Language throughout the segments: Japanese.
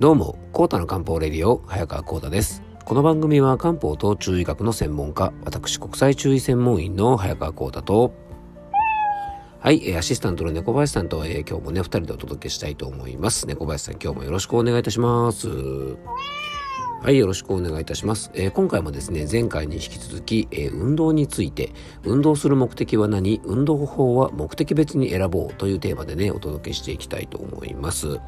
どうも、コータの漢方レディオ、早川コータです。この番組は漢方と中医学の専門家、私国際中医専門員の早川コータと、はい、アシスタントの猫林さんと、えー、今日もね、二人でお届けしたいと思います。猫林さん、今日もよろしくお願いいたします。はい、よろしくお願いいたします。えー、今回もですね、前回に引き続き、えー、運動について、運動する目的は何？運動方法は目的別に選ぼうというテーマでね、お届けしていきたいと思います。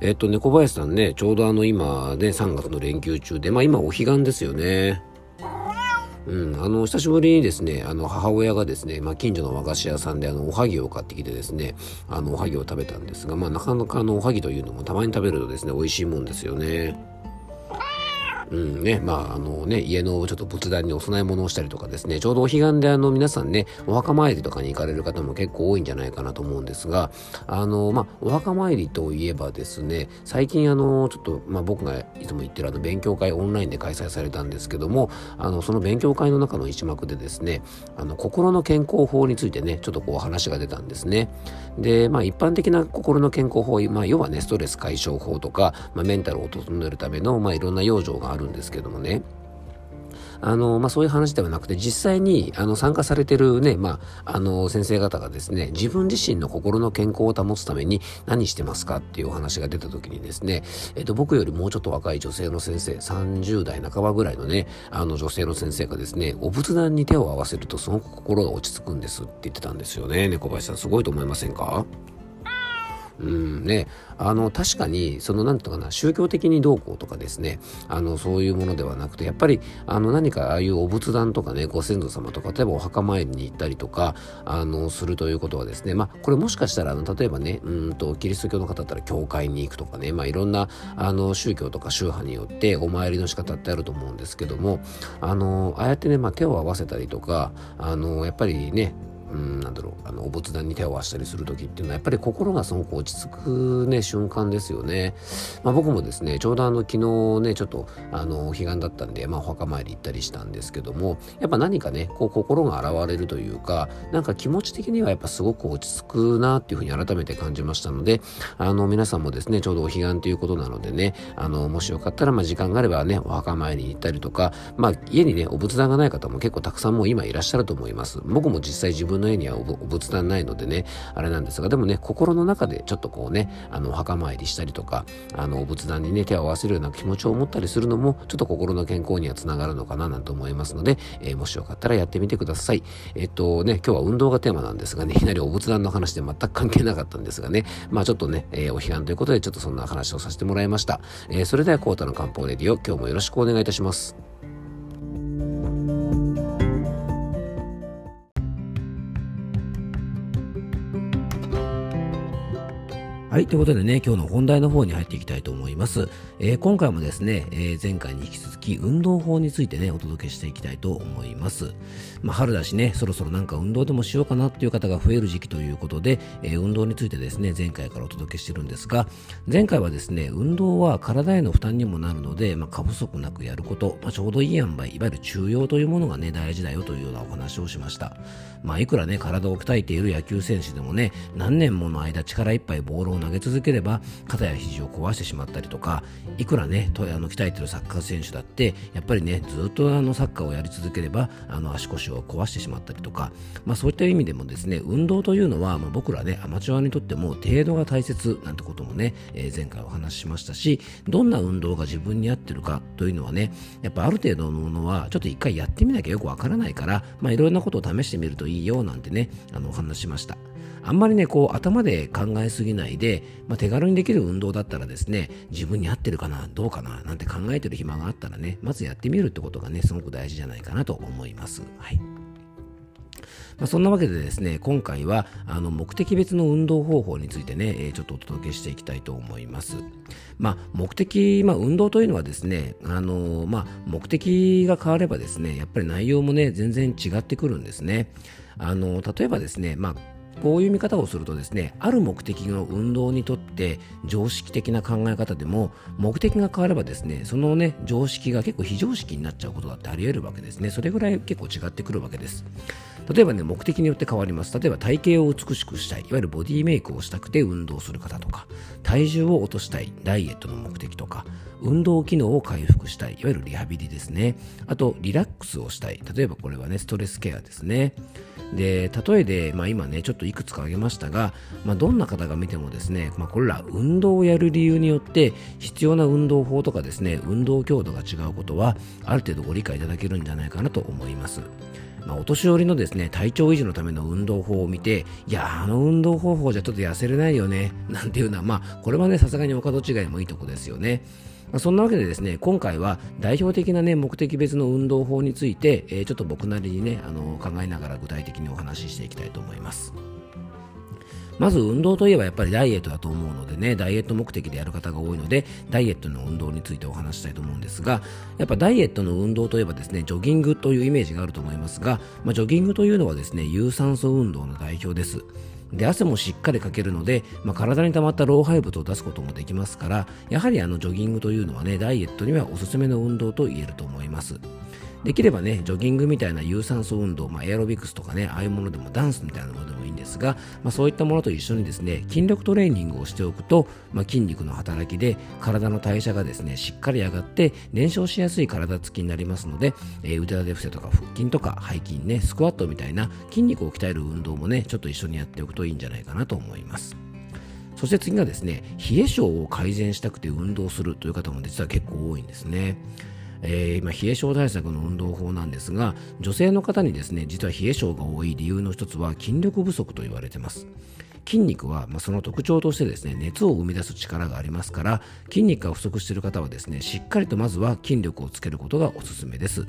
えっ、とね、小林さんね、ちょうどあの今ね、3月の連休中で、まあ今お彼岸ですよね。うん、あの久しぶりにですねあの母親がですね、まあ、近所の和菓子屋さんであのおはぎを買ってきてですねあのおはぎを食べたんですが、まあ、なかなかあのおはぎというのもたまに食べるとですね美味しいもんですよね。うんね、まあ、あのね、家のちょっと仏壇にお供え物をしたりとかですね、ちょうどお彼岸であの皆さんね、お墓参りとかに行かれる方も結構多いんじゃないかなと思うんですが、あの、まあ、お墓参りといえばですね、最近あの、ちょっと、まあ僕がいつも言ってるあの勉強会オンラインで開催されたんですけども、あの、その勉強会の中の一幕でですね、あの、心の健康法についてね、ちょっとこう話が出たんですね。で、まあ一般的な心の健康法、まあ要はね、ストレス解消法とか、まあメンタルを整えるための、まあいろんな養生があるんですけどもねあの、まあ、そういう話ではなくて、実際に、あの、参加されてるね、まあ、あの、先生方がですね、自分自身の心の健康を保つために何してますかっていうお話が出た時にですね、えっと、僕よりもうちょっと若い女性の先生、30代半ばぐらいのね、あの、女性の先生がですね、お仏壇に手を合わせるとすごく心が落ち着くんですって言ってたんですよね。猫林さん、すごいと思いませんか？うんね、あの確かにその何て言うかな宗教的にどうこうとかですね。あのそういうものではなくてやっぱりあの何かああいうお仏壇とかねご先祖様とか例えばお墓参りに行ったりとかあのするということはですねまあこれもしかしたらあの例えばねうんとキリスト教の方だったら教会に行くとかねまあいろんなあの宗教とか宗派によってお参りの仕方ってあると思うんですけどもあのああやってね、まあ、手を合わせたりとかあのやっぱりねうん、なんだろう、あの、お仏壇に手を合わせたりする時っていうのは、やっぱり心がすごく落ち着くね、瞬間ですよね。まあ僕もですね、ちょうどあの、昨日ね、ちょっと、あの、彼岸だったんで、まあお墓参り行ったりしたんですけども、やっぱ何かね、こう、心が現れるというか、なんか気持ち的にはやっぱすごく落ち着くなっていうふうに改めて感じましたので、あの、皆さんもですね、ちょうどお彼岸ということなのでね、あの、もしよかったら、まあ時間があればね、お墓参りに行ったりとか、まあ家にね、お仏壇がない方も結構たくさんもう今いらっしゃると思います。僕も実際自分分の家にはお仏壇ないのでね、あれなんですが、でもね、心の中でちょっとこうね、あの、お墓参りしたりとか、あの、お仏壇にね、手を合わせるような気持ちを持ったりするのも、ちょっと心の健康にはつながるのかななんて思いますので、えー、もしよかったらやってみてください。えっとね、今日は運動がテーマなんですがね、いきなりお仏壇の話で全く関係なかったんですがね、まあちょっとね、えー、お彼岸ということでちょっとそんな話をさせてもらいました。えー、それではコータの漢方レディオ、今日もよろしくお願いいたします。はい。ということでね、今日の本題の方に入っていきたいと思います。えー、今回もですね、えー、前回に引き続き運動法についてね、お届けしていきたいと思います。まあ、春だしね、そろそろなんか運動でもしようかなっていう方が増える時期ということで、えー、運動についてですね、前回からお届けしてるんですが、前回はですね、運動は体への負担にもなるので、まあ、過不足なくやること、まあ、ちょうどいい塩梅、いわゆる中庸というものがね、大事だよというようなお話をしました。まあ、いくらね、体を鍛えている野球選手でもね、何年もの間力いっぱいボールを投げ続ければ肩や肘を壊してしまったりとかいくらねとあの鍛えてるサッカー選手だってやっぱりねずっとあのサッカーをやり続ければあの足腰を壊してしまったりとか、まあ、そういった意味でもですね運動というのは、まあ、僕らねアマチュアにとっても程度が大切なんてこともね、えー、前回お話ししましたしどんな運動が自分に合ってるかというのはねやっぱある程度のものはちょっと一回やってみなきゃよくわからないからまあいろんなことを試してみるといいよなんてねあのお話しました。あんまりね、こう頭で考えすぎないで、まあ、手軽にできる運動だったらですね、自分に合ってるかな、どうかな、なんて考えてる暇があったらね、まずやってみるってことがね、すごく大事じゃないかなと思います。はい。まあ、そんなわけでですね、今回はあの目的別の運動方法についてね、えー、ちょっとお届けしていきたいと思います。まあ、目的、まあ、運動というのはですね、あのまあ、目的が変わればですね、やっぱり内容もね、全然違ってくるんですね。あの例えばですね、まあこういう見方をするとですねある目的の運動にとって常識的な考え方でも目的が変わればですねそのね常識が結構非常識になっちゃうことだってあり得るわけですね。それぐらい結構違ってくるわけです。例えばね目的によって変わります。例えば体型を美しくしたい。いわゆるボディメイクをしたくて運動する方とか体重を落としたい。ダイエットの目的とか運動機能を回復したい。いわゆるリハビリですね。あとリラックスをしたい。例えばこれはねストレスケアですね。で例えで、まあ、今ねちょっといくつか挙げましたが、まあ、どんな方が見てもですね、まあ、これら運動をやる理由によって必要な運動法とかですね運動強度が違うことはある程度ご理解いただけるんじゃないかなと思います。まあ、お年寄りのですね体調維持のための運動法を見ていやあの運動方法じゃちょっと痩せれないよねなんていうのはまあこれはねさすがにお門違いもいいとこですよね、そんなわけでですね今回は代表的な、ね、目的別の運動法について、えー、ちょっと僕なりにねあの考えながら具体的にお話ししていきたいと思います。まず運動といえばやっぱりダイエットだと思うのでね、ダイエット目的でやる方が多いので、ダイエットの運動についてお話したいと思うんですが、やっぱダイエットの運動といえばですね、ジョギングというイメージがあると思いますが、まあ、ジョギングというのはですね、有酸素運動の代表です。で汗もしっかりかけるので、まあ、体に溜まった老廃物を出すこともできますからやはりあのジョギングというのはねダイエットにはおすすめの運動と言えると思います。できればねジョギングみたいな有酸素運動、まあ、エアロビクスとかねああいうものでもダンスみたいなものもですが、まあ、そういったものと一緒にですね筋力トレーニングをしておくと、まあ、筋肉の働きで体の代謝がですねしっかり上がって燃焼しやすい体つきになりますので、えー、腕立て伏せとか腹筋とか背筋ねスクワットみたいな筋肉を鍛える運動もねちょっと一緒にやっておくといいんじゃないかなと思います。そして次がですね冷え性を改善したくて運動するという方も実は結構多いんですね。えー、今冷え症対策の運動法なんですが女性の方にですね実は冷え症が多い理由の一つは筋力不足と言われてます。筋肉は、まあ、その特徴としてですね熱を生み出す力がありますから筋肉が不足している方はですねしっかりとまずは筋力をつけることがおすすめです。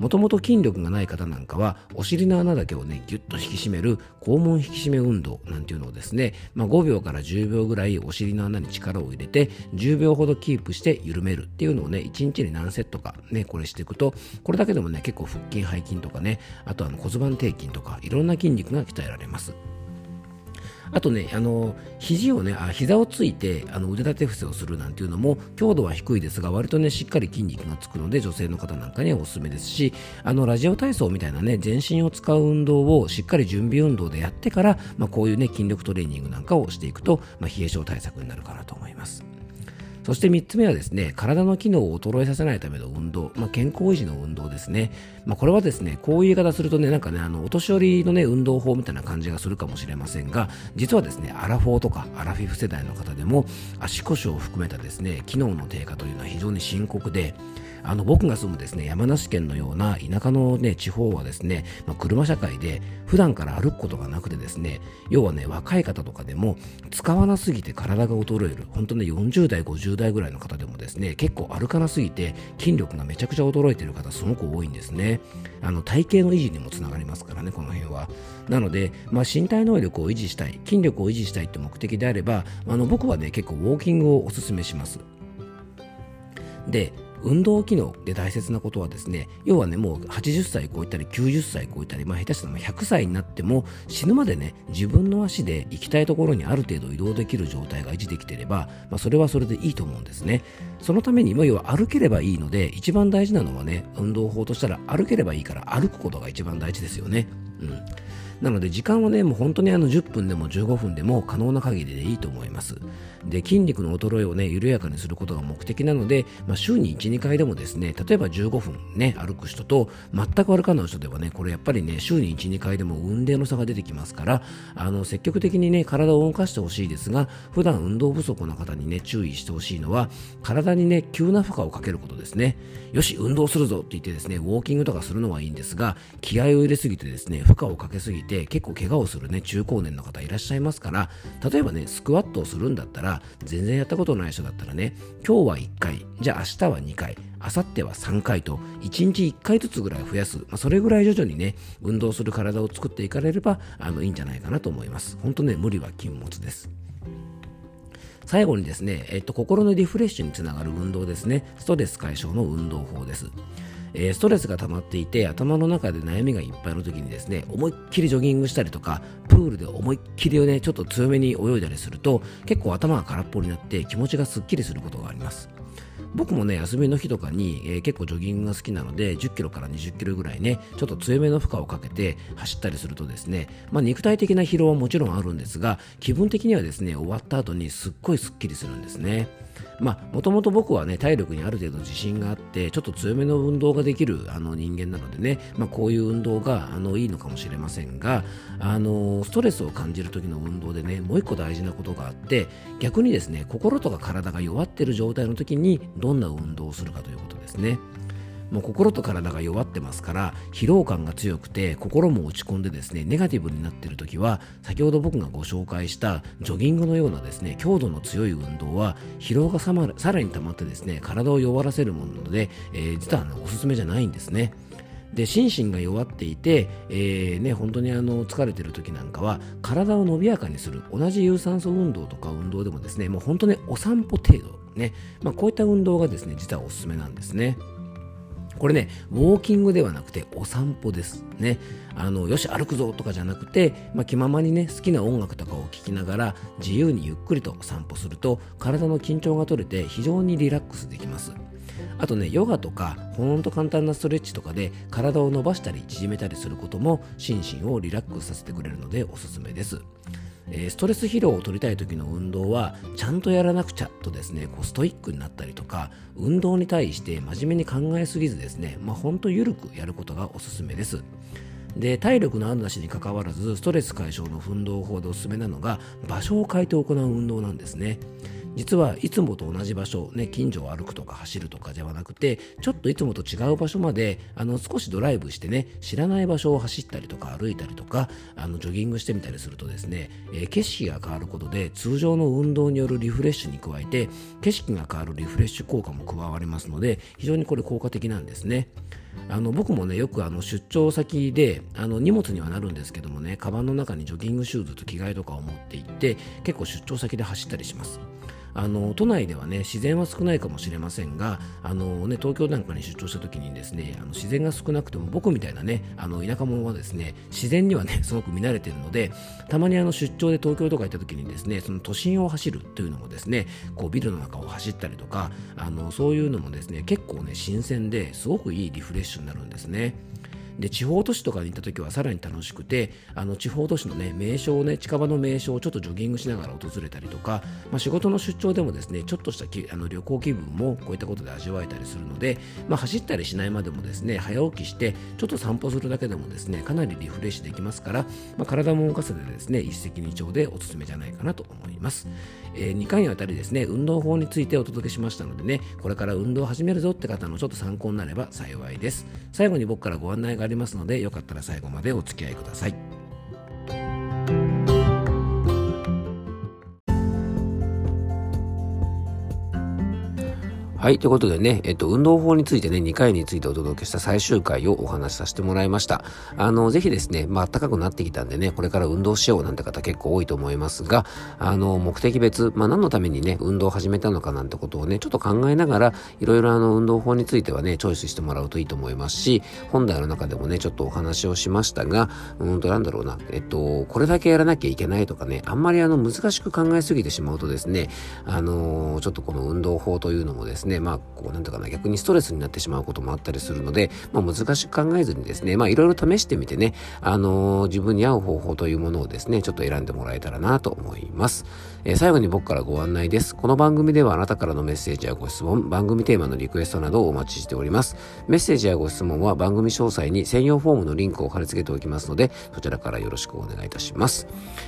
もともと筋力がない方なんかはお尻の穴だけをねぎゅっと引き締める肛門引き締め運動なんていうのをですね、まあ、5秒から10秒ぐらいお尻の穴に力を入れて10秒ほどキープして緩めるっていうのをね1日に何セットかねこれしていくとこれだけでもね結構腹筋背筋とかねあとあの骨盤底筋とかいろんな筋肉が鍛えられます。あとね、あの、肘をね、あ膝をついて、あの、腕立て伏せをするなんていうのも、強度は低いですが、割とね、しっかり筋肉がつくので、女性の方なんかにはおすすめですし、あの、ラジオ体操みたいなね、全身を使う運動をしっかり準備運動でやってから、まあ、こういうね、筋力トレーニングなんかをしていくと、まあ、冷え性対策になるかなと思います。そして3つ目はですね、体の機能を衰えさせないための運動、まあ、健康維持の運動ですね。まあ、これはですね、こういう言い方するとね、なんかね、あの、お年寄りのね、運動法みたいな感じがするかもしれませんが、実はですね、アラフォーとかアラフィフ世代の方でも、足腰を含めたですね、機能の低下というのは非常に深刻で、あの僕が住むですね山梨県のような田舎の、ね、地方はですね、まあ、車社会で普段から歩くことがなくてですね要はね若い方とかでも使わなすぎて体が衰える本当ね40代50代ぐらいの方でもですね結構歩かなすぎて筋力がめちゃくちゃ衰えている方すごく多いんですね。あの体型の維持にもつながりますからねこの辺は。なので、まあ、身体能力を維持したい筋力を維持したいって目的であればあの僕はね結構ウォーキングをおすすめします。で運動機能で大切なことはですね要はねもう80歳超えたり90歳超えたり、まあ、下手したら100歳になっても死ぬまでね自分の足で行きたいところにある程度移動できる状態が維持できていれば、まあ、それはそれでいいと思うんですね。そのためにも要は歩ければいいので一番大事なのはね運動法としたら歩ければいいから歩くことが一番大事ですよね。うん。なので時間はねもう本当にあの10分でも15分でも可能な限りでいいと思います。で筋肉の衰えをね緩やかにすることが目的なので、まあ、週に12回でもですね例えば15分ね歩く人と全く歩かない人ではねこれやっぱりね週に12回でも運動の差が出てきますからあの積極的にね体を動かしてほしいですが普段運動不足の方にね注意してほしいのは体にね急な負荷をかけることですね。よし運動するぞって言ってですねウォーキングとかするのはいいんですが気合を入れすぎてですね負荷をかけすぎて結構怪我をするね中高年の方いらっしゃいますから例えばねスクワットをするんだったら全然やったことない人だったらね今日は1回じゃあ明日は2回明後日は3回と1日1回ずつぐらい増やす、まあ、それぐらい徐々にね運動する体を作っていかれればあのいいんじゃないかなと思います本当ね無理は禁物です最後にですね、えっと、心のリフレッシュにつながる運動ですね。ストレス解消の運動法です。えー、ストレスが溜まっていて頭の中で悩みがいっぱいの時にですね思いっきりジョギングしたりとかプールで思いっきりねちょっと強めに泳いだりすると結構頭が空っぽになって気持ちがすっきりすることがあります。僕もね休みの日とかに、えー、結構ジョギングが好きなので10キロから20キロぐらいねちょっと強めの負荷をかけて走ったりするとですね、まあ、肉体的な疲労はもちろんあるんですが気分的にはですね終わった後にすっごいすっきりするんですね。まあ、もともと僕はね、体力にある程度自信があって、ちょっと強めの運動ができるあの人間なのでね、まあ、こういう運動があのいいのかもしれませんが、あのストレスを感じる時の運動でね、もう一個大事なことがあって、逆にですね、心とか体が弱ってる状態の時にどんな運動をするかということですね。もう心と体が弱ってますから疲労感が強くて心も落ち込んでですねネガティブになっている時は先ほど僕がご紹介したジョギングのようなですね強度の強い運動は疲労がさらに溜まってですね体を弱らせるものなので、えー、実は、ね、おすすめじゃないんですね。で心身が弱っていて、えーね、本当にあの疲れている時なんかは体を伸びやかにする同じ有酸素運動とか運動でもですねもう本当にお散歩程度ね、まあ、こういった運動がですね実はおすすめなんですね。これね、ウォーキングではなくてお散歩ですね。あの、よし、歩くぞとかじゃなくて、まあ、気ままにね、好きな音楽とかを聴きながら、自由にゆっくりと散歩すると、体の緊張が取れて非常にリラックスできます。あとね、ヨガとか、ほんと簡単なストレッチとかで体を伸ばしたり縮めたりすることも心身をリラックスさせてくれるのでおすすめです。ストレス疲労を取りたい時の運動はちゃんとやらなくちゃとですねこうストイックになったりとか運動に対して真面目に考えすぎずですねまあほんと緩くやることがおすすめです。で体力のあるなしにかかわらずストレス解消の運動法でおすすめなのが場所を変えて行う運動なんですね。実はいつもと同じ場所、ね、近所を歩くとか走るとかではなくてちょっといつもと違う場所まであの少しドライブしてね知らない場所を走ったりとか歩いたりとかあのジョギングしてみたりするとですね、えー、景色が変わることで通常の運動によるリフレッシュに加えて景色が変わるリフレッシュ効果も加わりますので非常にこれ効果的なんですね。あの僕もねよくあの出張先であの荷物にはなるんですけどもねカバンの中にジョギングシューズと着替えとかを持って行って結構出張先で走ったりします。あの都内ではね自然は少ないかもしれませんがあの、ね、東京なんかに出張した時にですねあの自然が少なくても僕みたいなねあの田舎者はですね自然にはね すごく見慣れているのでたまにあの出張で東京とか行った時にですねその都心を走るというのもですねこうビルの中を走ったりとかあのそういうのもですね結構ね新鮮ですごくいいリフレッシュになるんですね。で地方都市とかに行った時はさらに楽しくてあの地方都市のね名所をね近場の名所をちょっとジョギングしながら訪れたりとか、まあ、仕事の出張でもですねちょっとしたきあの旅行気分もこういったことで味わえたりするので、まあ、走ったりしないまでもですね早起きしてちょっと散歩するだけでもですねかなりリフレッシュできますから、まあ、体も動かせてですね一石二鳥でおすすめじゃないかなと思います、えー、2回にわたりですね運動法についてお届けしましたのでねこれから運動を始めるぞって方のちょっと参考になれば幸いです。最後に僕からご案内がありますのでよかったったら最後までお付き合いください。はい。ということでね、えっと、運動法についてね、2回についてお届けした最終回をお話しさせてもらいました。あの、ぜひですね、まあ、暖かくなってきたんでね、これから運動しようなんて方結構多いと思いますが、あの、目的別、まあ、何のためにね、運動を始めたのかなんてことをね、ちょっと考えながら、いろいろあの、運動法についてはね、チョイスしてもらうといいと思いますし、本題の中でもね、ちょっとお話をしましたが、うんと、なんだろうな、えっと、これだけやらなきゃいけないとかね、あんまりあの、難しく考えすぎてしまうとですね、あの、ちょっとこの運動法というのもですね、まあ、こう、なんとかな、逆にストレスになってしまうこともあったりするので、まあ、難しく考えずにですね、まあ、いろいろ試してみてね、あのー、自分に合う方法というものをですね、ちょっと選んでもらえたらなと思います。えー、最後に僕からご案内です。この番組ではあなたからのメッセージやご質問、番組テーマのリクエストなどをお待ちしております。メッセージやご質問は番組詳細に専用フォームのリンクを貼り付けておきますので、そちらからよろしくお願いいたします。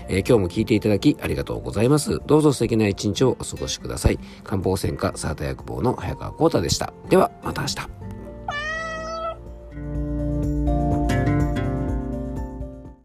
えー、今日も聞いていただきありがとうございます。どうぞ素敵な一日をお過ごしください。漢方専科サータ薬房の早川幸太でした。では、また明日。